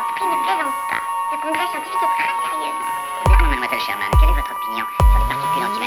un ne plaisante pas. Le congrès scientifique est très sérieux. Mademoiselle Sherman, quelle est votre opinion sur les particules anti